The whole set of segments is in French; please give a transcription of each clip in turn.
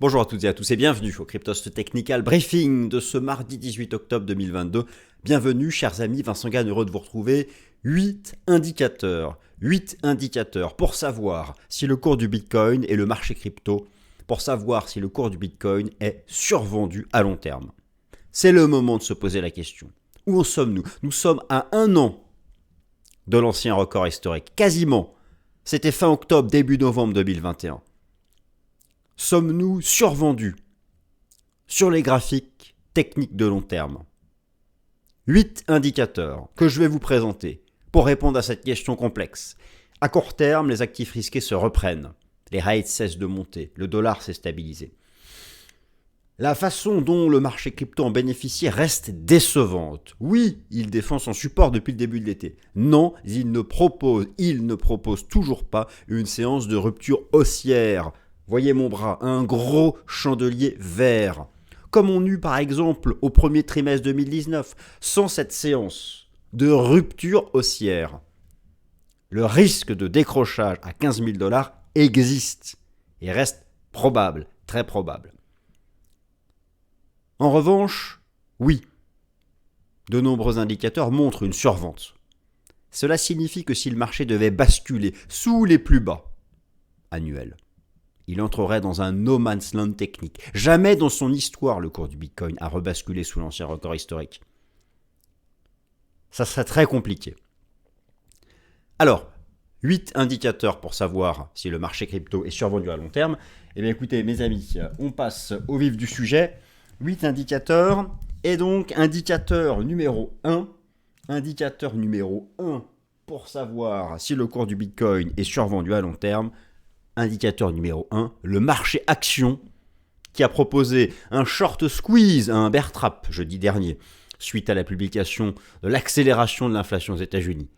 Bonjour à toutes et à tous et bienvenue au Cryptost Technical Briefing de ce mardi 18 octobre 2022. Bienvenue chers amis, Vincent Gann heureux de vous retrouver. 8 indicateurs, 8 indicateurs pour savoir si le cours du Bitcoin et le marché crypto, pour savoir si le cours du Bitcoin est survendu à long terme. C'est le moment de se poser la question. Où en sommes-nous? Nous sommes à un an de l'ancien record historique, quasiment. C'était fin octobre, début novembre 2021 sommes-nous survendus sur les graphiques techniques de long terme? 8 indicateurs que je vais vous présenter pour répondre à cette question complexe. À court terme, les actifs risqués se reprennent, les rates cessent de monter, le dollar s'est stabilisé. La façon dont le marché crypto en bénéficie reste décevante. Oui, il défend son support depuis le début de l'été. Non, il ne propose, il ne propose toujours pas une séance de rupture haussière Voyez mon bras, un gros chandelier vert. Comme on eut par exemple au premier trimestre 2019, sans cette séance de rupture haussière. Le risque de décrochage à 15 000 dollars existe et reste probable, très probable. En revanche, oui, de nombreux indicateurs montrent une survente. Cela signifie que si le marché devait basculer sous les plus bas annuels, il entrerait dans un no man's land technique. Jamais dans son histoire le cours du Bitcoin a rebasculé sous l'ancien record historique. Ça serait très compliqué. Alors, 8 indicateurs pour savoir si le marché crypto est survendu à long terme. Eh bien écoutez mes amis, on passe au vif du sujet. 8 indicateurs. Et donc indicateur numéro 1. Indicateur numéro 1 pour savoir si le cours du Bitcoin est survendu à long terme indicateur numéro 1, le marché action, qui a proposé un short squeeze à un bear trap jeudi dernier, suite à la publication de l'accélération de l'inflation aux États-Unis.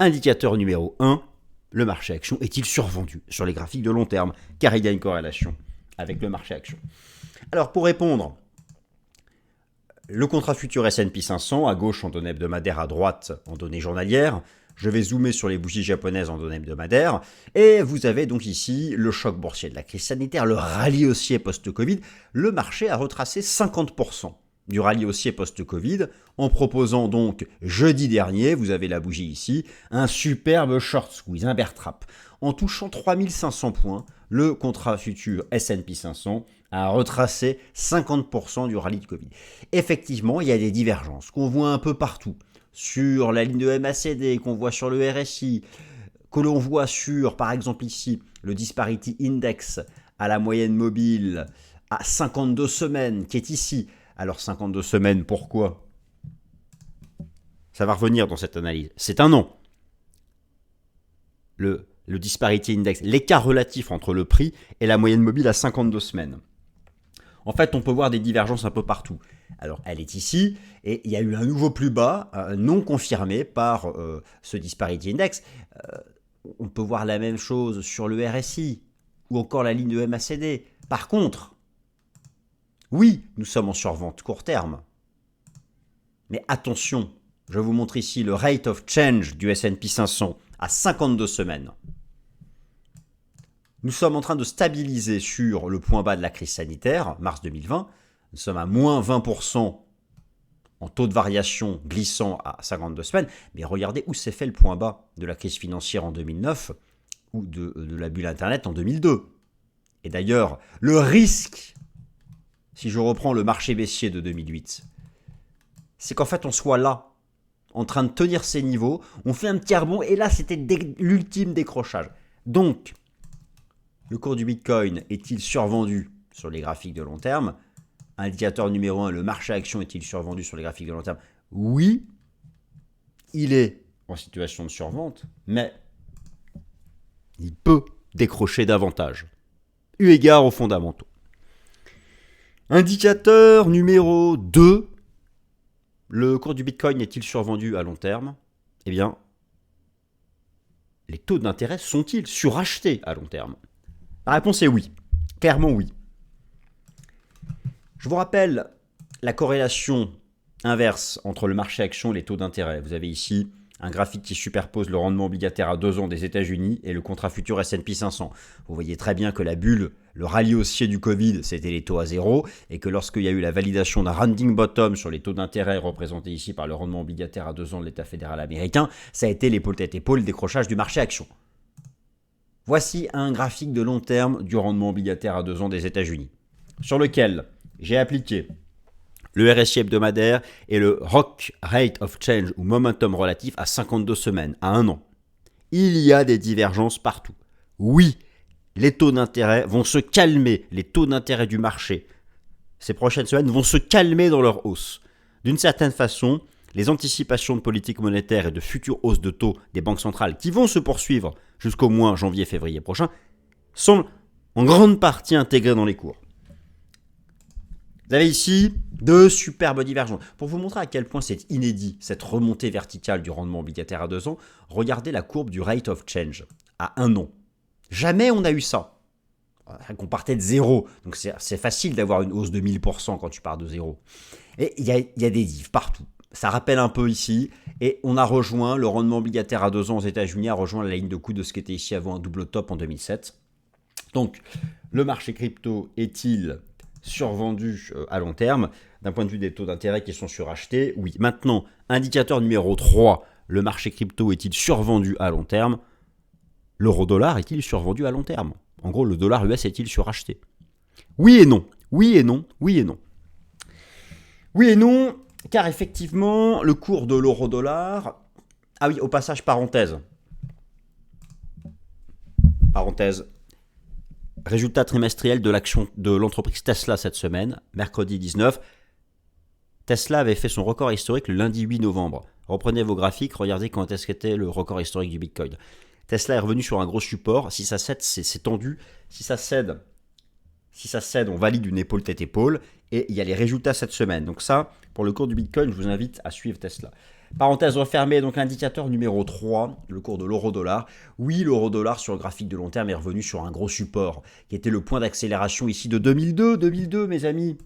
Indicateur numéro 1, le marché action est-il survendu sur les graphiques de long terme, car il y a une corrélation avec le marché action. Alors pour répondre, le contrat futur S&P 500, à gauche en données hebdomadaires, à droite en données journalières, je vais zoomer sur les bougies japonaises en données hebdomadaires. Et vous avez donc ici le choc boursier de la crise sanitaire, le rallye haussier post-Covid. Le marché a retracé 50% du rallye haussier post-Covid en proposant donc jeudi dernier, vous avez la bougie ici, un superbe short squeeze, un bear trap. En touchant 3500 points, le contrat futur S&P 500 a retracé 50% du rallye de Covid. Effectivement, il y a des divergences qu'on voit un peu partout sur la ligne de MACD, qu'on voit sur le RSI, que l'on voit sur, par exemple ici, le Disparity Index à la moyenne mobile à 52 semaines, qui est ici. Alors 52 semaines, pourquoi? Ça va revenir dans cette analyse. C'est un nom. Le, le Disparity Index, l'écart relatif entre le prix et la moyenne mobile à 52 semaines. En fait, on peut voir des divergences un peu partout. Alors, elle est ici, et il y a eu un nouveau plus bas, non confirmé par euh, ce Disparity Index. Euh, on peut voir la même chose sur le RSI, ou encore la ligne de MACD. Par contre, oui, nous sommes en survente court terme. Mais attention, je vous montre ici le rate of change du S&P 500 à 52 semaines. Nous sommes en train de stabiliser sur le point bas de la crise sanitaire, mars 2020. Nous sommes à moins 20% en taux de variation glissant à 52 semaines. Mais regardez où s'est fait le point bas de la crise financière en 2009 ou de, de la bulle Internet en 2002. Et d'ailleurs, le risque, si je reprends le marché baissier de 2008, c'est qu'en fait on soit là, en train de tenir ces niveaux, on fait un petit rebond et là c'était l'ultime décrochage. Donc, le cours du Bitcoin est-il survendu sur les graphiques de long terme? Indicateur numéro 1, le marché action est-il survendu sur les graphiques de long terme? Oui, il est en situation de survente, mais il peut décrocher davantage, eu égard aux fondamentaux. Indicateur numéro 2, le cours du Bitcoin est-il survendu à long terme? Eh bien, les taux d'intérêt sont-ils surachetés à long terme? La réponse est oui. Clairement oui. Je vous rappelle la corrélation inverse entre le marché action et les taux d'intérêt. Vous avez ici un graphique qui superpose le rendement obligataire à deux ans des États-Unis et le contrat futur S&P 500. Vous voyez très bien que la bulle, le rallye haussier du Covid, c'était les taux à zéro, et que lorsqu'il y a eu la validation d'un rounding bottom sur les taux d'intérêt représentés ici par le rendement obligataire à deux ans de l'État fédéral américain, ça a été l'épaule tête épaule décrochage du marché action. Voici un graphique de long terme du rendement obligataire à deux ans des États-Unis, sur lequel j'ai appliqué le RSI hebdomadaire et le ROC Rate of Change ou Momentum relatif à 52 semaines, à un an. Il y a des divergences partout. Oui, les taux d'intérêt vont se calmer, les taux d'intérêt du marché ces prochaines semaines vont se calmer dans leur hausse. D'une certaine façon, les anticipations de politique monétaire et de futures hausses de taux des banques centrales qui vont se poursuivre jusqu'au mois janvier-février prochain semblent en grande partie intégrées dans les cours. Vous avez ici deux superbes divergences. Pour vous montrer à quel point c'est inédit, cette remontée verticale du rendement obligataire à deux ans, regardez la courbe du rate of change à un an. Jamais on a eu ça. Qu'on partait de zéro. Donc c'est facile d'avoir une hausse de 1000% quand tu pars de zéro. Et il y y a des divs partout. Ça rappelle un peu ici. Et on a rejoint le rendement obligataire à deux ans aux États-Unis, a rejoint la ligne de coût de ce qui était ici avant un double top en 2007. Donc, le marché crypto est-il survendu euh, à long terme? D'un point de vue des taux d'intérêt qui sont surachetés, oui. Maintenant, indicateur numéro 3, le marché crypto est-il survendu à long terme? L'euro-dollar est-il survendu à long terme? En gros, le dollar US est-il suracheté? Oui et non. Oui et non. Oui et non. Oui et non, car effectivement, le cours de l'euro-dollar... Ah oui, au passage, parenthèse. Parenthèse, Résultat trimestriel de l'action de l'entreprise Tesla cette semaine, mercredi 19. Tesla avait fait son record historique le lundi 8 novembre. Reprenez vos graphiques, regardez quand est-ce qu'était le record historique du Bitcoin. Tesla est revenu sur un gros support. Si ça cède, c'est tendu. Si ça cède, si ça cède, on valide une épaule tête épaule. Et il y a les résultats cette semaine. Donc ça, pour le cours du Bitcoin, je vous invite à suivre Tesla. Parenthèse refermée, donc l'indicateur numéro 3, le cours de l'euro-dollar. Oui, l'euro-dollar sur le graphique de long terme est revenu sur un gros support, qui était le point d'accélération ici de 2002, 2002 mes amis.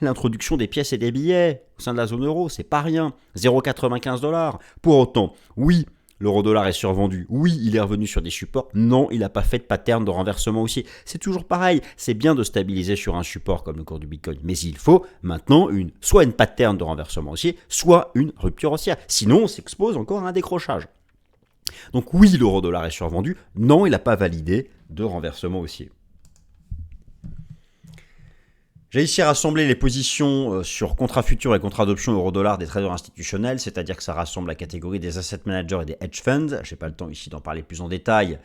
L'introduction des pièces et des billets au sein de la zone euro, c'est pas rien. 0,95 dollars. Pour autant, oui, L'euro-dollar est survendu. Oui, il est revenu sur des supports. Non, il n'a pas fait de pattern de renversement haussier. C'est toujours pareil. C'est bien de stabiliser sur un support comme le cours du Bitcoin. Mais il faut maintenant soit une pattern de renversement haussier, soit une rupture haussière. Sinon, on s'expose encore à un décrochage. Donc oui, l'euro-dollar est survendu. Non, il n'a pas validé de renversement haussier. J'ai ici rassemblé les positions euh, sur contrat futur et contrat d'option euro-dollar des traders institutionnels, c'est-à-dire que ça rassemble la catégorie des asset managers et des hedge funds. Je n'ai pas le temps ici d'en parler plus en détail,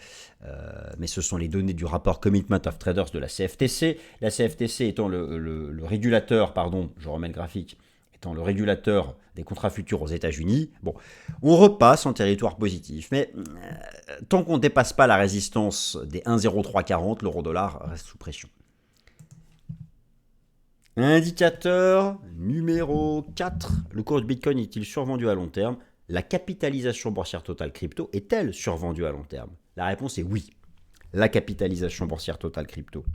euh, mais ce sont les données du rapport Commitment of Traders de la CFTC. La CFTC étant le, régulateur, pardon, je remets le graphique, étant le régulateur des contrats futurs aux États-Unis. Bon, on repasse en territoire positif, mais euh, tant qu'on ne dépasse pas la résistance des 1,0340, l'euro-dollar reste sous pression. Indicateur numéro 4. Le cours de Bitcoin est-il survendu à long terme? La capitalisation boursière totale crypto est-elle survendue à long terme? La réponse est oui. La capitalisation boursière totale crypto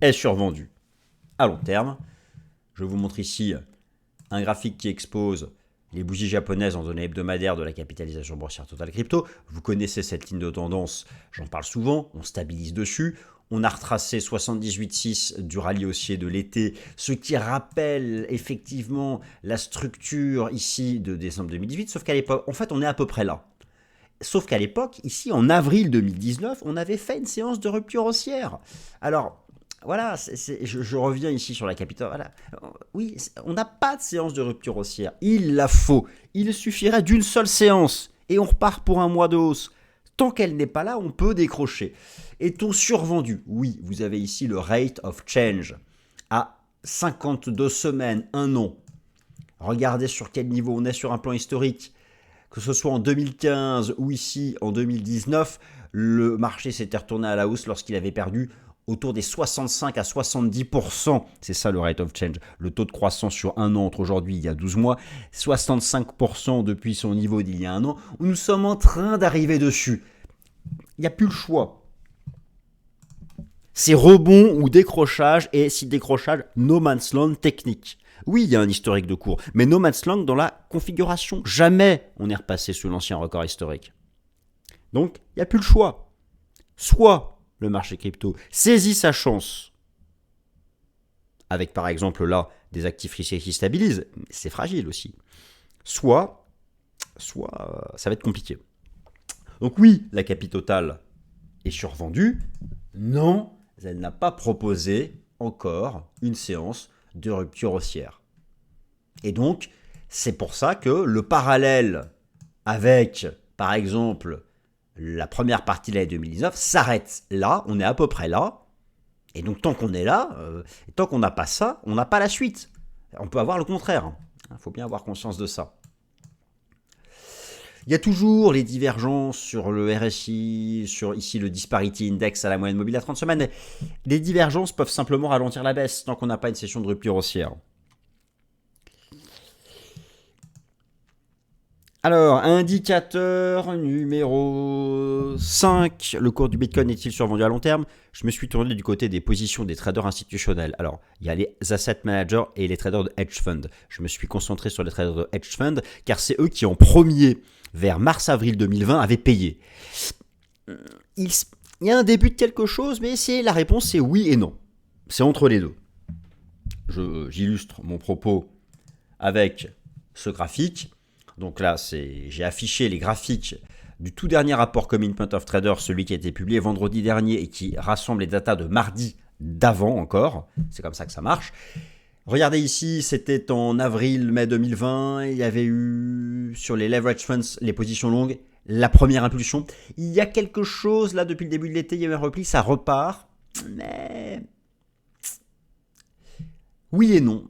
est survendue à long terme. Je vous montre ici un graphique qui expose les bougies japonaises en données hebdomadaires de la capitalisation boursière totale crypto. Vous connaissez cette ligne de tendance, j'en parle souvent, on stabilise dessus. On a retracé 78,6 du rallye haussier de l'été, ce qui rappelle effectivement la structure ici de décembre 2018, sauf qu'à l'époque, en fait, on est à peu près là. Sauf qu'à l'époque, ici en avril 2019, on avait fait une séance de rupture haussière. Alors, voilà, je, reviens ici sur la capitale. Voilà. Oui, on n'a pas de séance de rupture haussière. Il la faut. Il suffirait d'une seule séance et on repart pour un mois de hausse. Tant qu'elle n'est pas là, on peut décrocher. Est-on survendu? Oui, vous avez ici le rate of change à 52 semaines, un an. Regardez sur quel niveau on est sur un plan historique. Que ce soit en 2015 ou ici en 2019, le marché s'était retourné à la hausse lorsqu'il avait perdu autour des 65 à 70%. C'est ça le rate of change. Le taux de croissance sur un an entre aujourd'hui il y a 12 mois, 65% depuis son niveau d'il y a un an. Nous sommes en train d'arriver dessus. Il n'y a plus le choix c'est rebond ou décrochage, et si décrochage, no man's land technique. Oui, il y a un historique de cours, mais No Man's Land dans la configuration. Jamais on est repassé sous l'ancien record historique. Donc, il n'y a plus le choix. Soit le marché crypto saisit sa chance, avec par exemple là des actifs risqués qui stabilisent, c'est fragile aussi. Soit, soit euh, ça va être compliqué. Donc oui, la capitale est survendue. Non, elle n'a pas proposé encore une séance de rupture haussière. Et donc, c'est pour ça que le parallèle avec, par exemple, la première partie de l'année 2019 s'arrête là, on est à peu près là. Et donc, tant qu'on est là, euh, tant qu'on n'a pas ça, on n'a pas la suite. On peut avoir le contraire. Il faut bien avoir conscience de ça. Il y a toujours les divergences sur le RSI, sur ici le disparity index à la moyenne mobile à 30 semaines. Les divergences peuvent simplement ralentir la baisse tant qu'on n'a pas une session de rupture haussière. Alors, indicateur numéro 5, le cours du Bitcoin est-il survendu à long terme? Je me suis tourné du côté des positions des traders institutionnels. Alors, il y a les asset managers et les traders de hedge fund. Je me suis concentré sur les traders de hedge fund car c'est eux qui en premier vers mars-avril 2020 avait payé. Il, y a un début de quelque chose, mais la réponse c'est oui et non. C'est entre les deux. J'illustre mon propos avec ce graphique. Donc là, j'ai affiché les graphiques du tout dernier rapport Commitment of Trader, celui qui a été publié vendredi dernier et qui rassemble les datas de mardi d'avant encore. C'est comme ça que ça marche. Regardez ici, c'était en avril-mai 2020, il y avait eu sur les leverage funds les positions longues, la première impulsion. Il y a quelque chose là depuis le début de l'été, il y a eu un repli, ça repart, mais oui et non.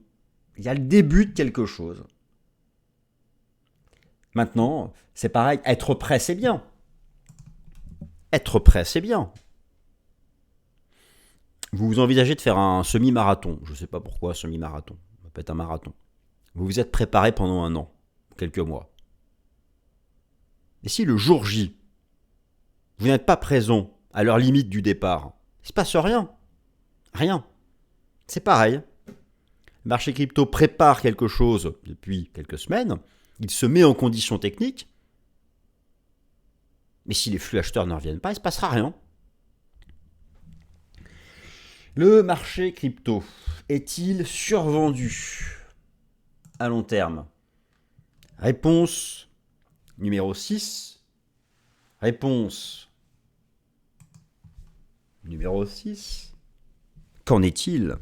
Il y a le début de quelque chose. Maintenant, c'est pareil, être prêt, c'est bien. Être prêt, c'est bien. Vous envisagez de faire un semi-marathon. Je ne sais pas pourquoi semi-marathon. Ça peut être un marathon. Vous vous êtes préparé pendant un an, quelques mois. Et si le jour J, vous n'êtes pas présent à leur limite du départ, il ne se passe rien. Rien. C'est pareil. Le marché crypto prépare quelque chose depuis quelques semaines. Il se met en condition technique. Mais si les flux acheteurs ne reviennent pas, il ne se passera rien. Le marché crypto est-il survendu à long terme? Réponse numéro 6. Réponse numéro 6. Qu'en est-il?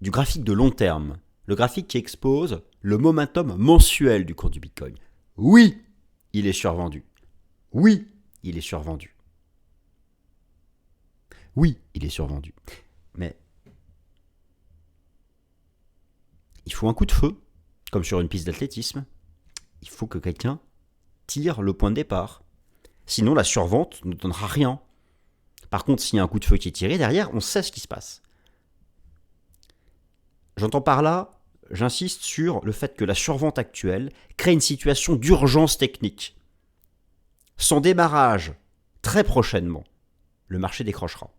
Du graphique de long terme Le graphique qui expose le momentum mensuel du cours du Bitcoin. Oui, il est survendu. Oui, il est survendu. Oui, il est survendu. Mais il faut un coup de feu, comme sur une piste d'athlétisme. Il faut que quelqu'un tire le point de départ. Sinon, la survente ne donnera rien. Par contre, s'il y a un coup de feu qui est tiré derrière, on sait ce qui se passe. J'entends par là, j'insiste sur le fait que la survente actuelle crée une situation d'urgence technique. Sans démarrage, très prochainement, le marché décrochera.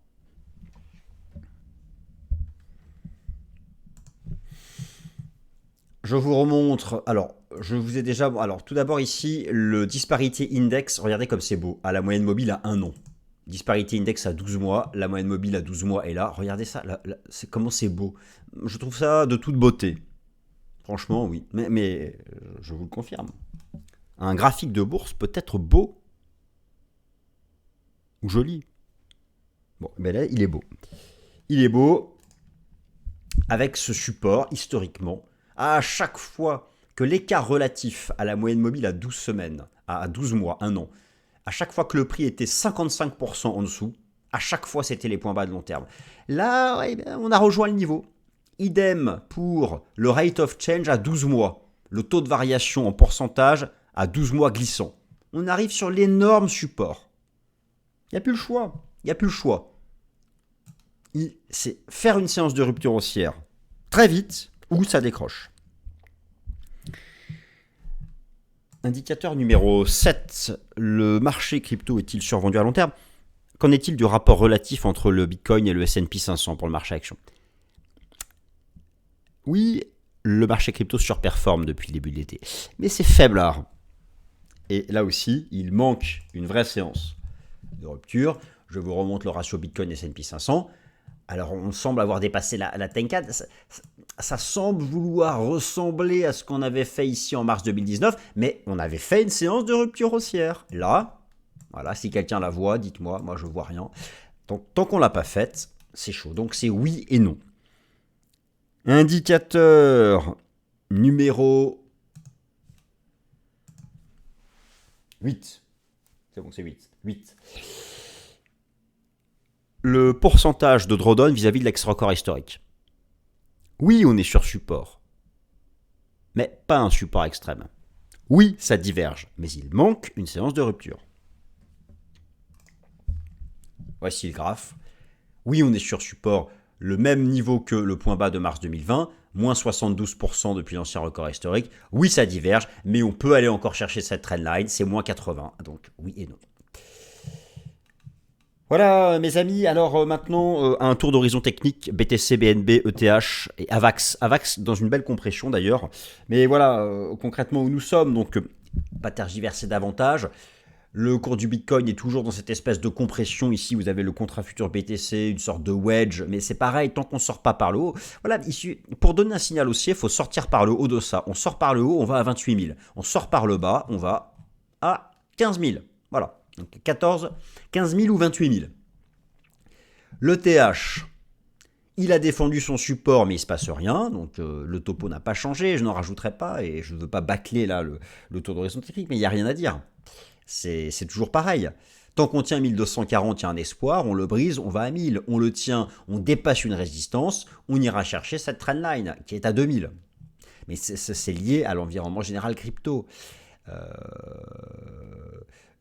Je vous remontre. Alors, je vous ai déjà. Alors, tout d'abord, ici, le Disparity Index. Regardez comme c'est beau. À la moyenne mobile à un an. Disparity Index à 12 mois. La moyenne mobile à 12 mois est là. Regardez ça. comment c'est beau. Je trouve ça de toute beauté. Franchement, oui. Mais, mais je vous le confirme. Un graphique de bourse peut être beau ou joli. Bon, mais là, il est beau. Il est beau avec ce support historiquement à chaque fois que l'écart relatif à la moyenne mobile à 12 semaines, à 12 mois, un an, à chaque fois que le prix était 55% en dessous, à chaque fois c'était les points bas de long terme. Là, eh on a rejoint le niveau. Idem pour le rate of change à 12 mois, le taux de variation en pourcentage à 12 mois glissant. On arrive sur l'énorme support. Il n'y a plus le choix. Il n'y a plus le choix. C'est faire une séance de rupture haussière très vite ou ça décroche. Indicateur numéro 7. Le marché crypto est-il survendu à long terme? Qu'en est-il du rapport relatif entre le Bitcoin et le SP 500 pour le marché action? Oui, le marché crypto surperforme depuis le début de l'été, mais c'est faiblard. Et là aussi, il manque une vraie séance de rupture. Je vous remonte le ratio Bitcoin S&P 500. Alors on semble avoir dépassé la, la Tenkad. Ça, semble vouloir ressembler à ce qu'on avait fait ici en mars 2019, mais on avait fait une séance de rupture haussière. Là, voilà, si quelqu'un la voit, dites-moi, moi je vois rien. Tant qu'on l'a pas faite, c'est chaud. Donc c'est oui et non. Indicateur numéro 8. C'est bon, c'est 8. 8. Le pourcentage de drawdown vis-à-vis de l'extra-record historique. Oui, on est sur support. Mais pas un support extrême. Oui, ça diverge, mais il manque une séance de rupture. Voici le graphe. Oui, on est sur support le même niveau que le point bas de mars 2020, moins 72% depuis l'ancien record historique. Oui, ça diverge, mais on peut aller encore chercher cette trendline, c'est moins 80. Donc oui et non. Voilà mes amis, alors euh, maintenant euh, un tour d'horizon technique, BTC, BNB, ETH et AVAX. AVAX dans une belle compression d'ailleurs. Mais voilà, euh, concrètement où nous sommes, donc pas tergiverser davantage. Le cours du Bitcoin est toujours dans cette espèce de compression. Ici, vous avez le contrat futur BTC, une sorte de wedge, mais c'est pareil, tant qu'on ne sort pas par le haut. Voilà, pour donner un signal haussier, il faut sortir par le haut de ça. On sort par le haut, on va à 28 000. On sort par le bas, on va à 15 000. Voilà, donc 14, 15 000 ou 28 000. Le TH, il a défendu son support, mais il ne se passe rien. Donc euh, le topo n'a pas changé. Je n'en rajouterai pas et je ne veux pas bâcler là le, le tour d'horizon technique, mais il n'y a rien à dire c'est toujours pareil. Tant qu'on tient 1240, il y a un espoir, on le brise, on va à 1000. On le tient, on dépasse une résistance, on ira chercher cette trendline qui est à 2000. Mais c'est lié à l'environnement général crypto. Euh,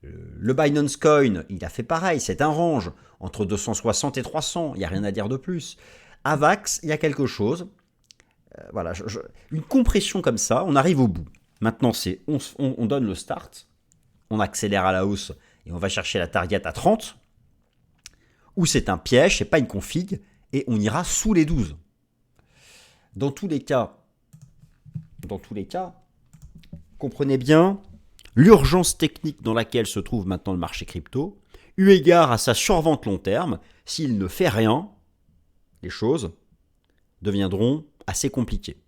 le Binance Coin, il a fait pareil, c'est un range entre 260 et 300, il n'y a rien à dire de plus. Avax, il y a quelque chose. Euh, voilà, une compression comme ça, on arrive au bout. Maintenant, c'est on donne le start, on accélère à la hausse et on va chercher la target à 30, ou c'est un piège, c'est pas une config, et on ira sous les 12. Dans tous les cas, dans tous les cas, comprenez bien l'urgence technique dans laquelle se trouve maintenant le marché crypto, eu égard à sa survente long terme, s'il ne fait rien, les choses deviendront assez compliquées,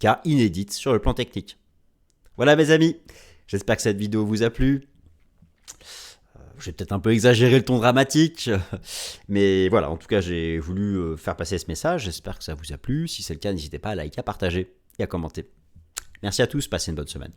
car inédites sur le plan technique. Voilà mes amis, J'espère que cette vidéo vous a plu. Euh, j'ai peut-être un peu exagéré le ton dramatique, mais voilà, en tout cas j'ai voulu euh, faire passer ce message, j'espère que ça vous a plu, si c'est le cas n'hésitez pas à liker, à partager et à commenter. Merci à tous, passez une bonne semaine.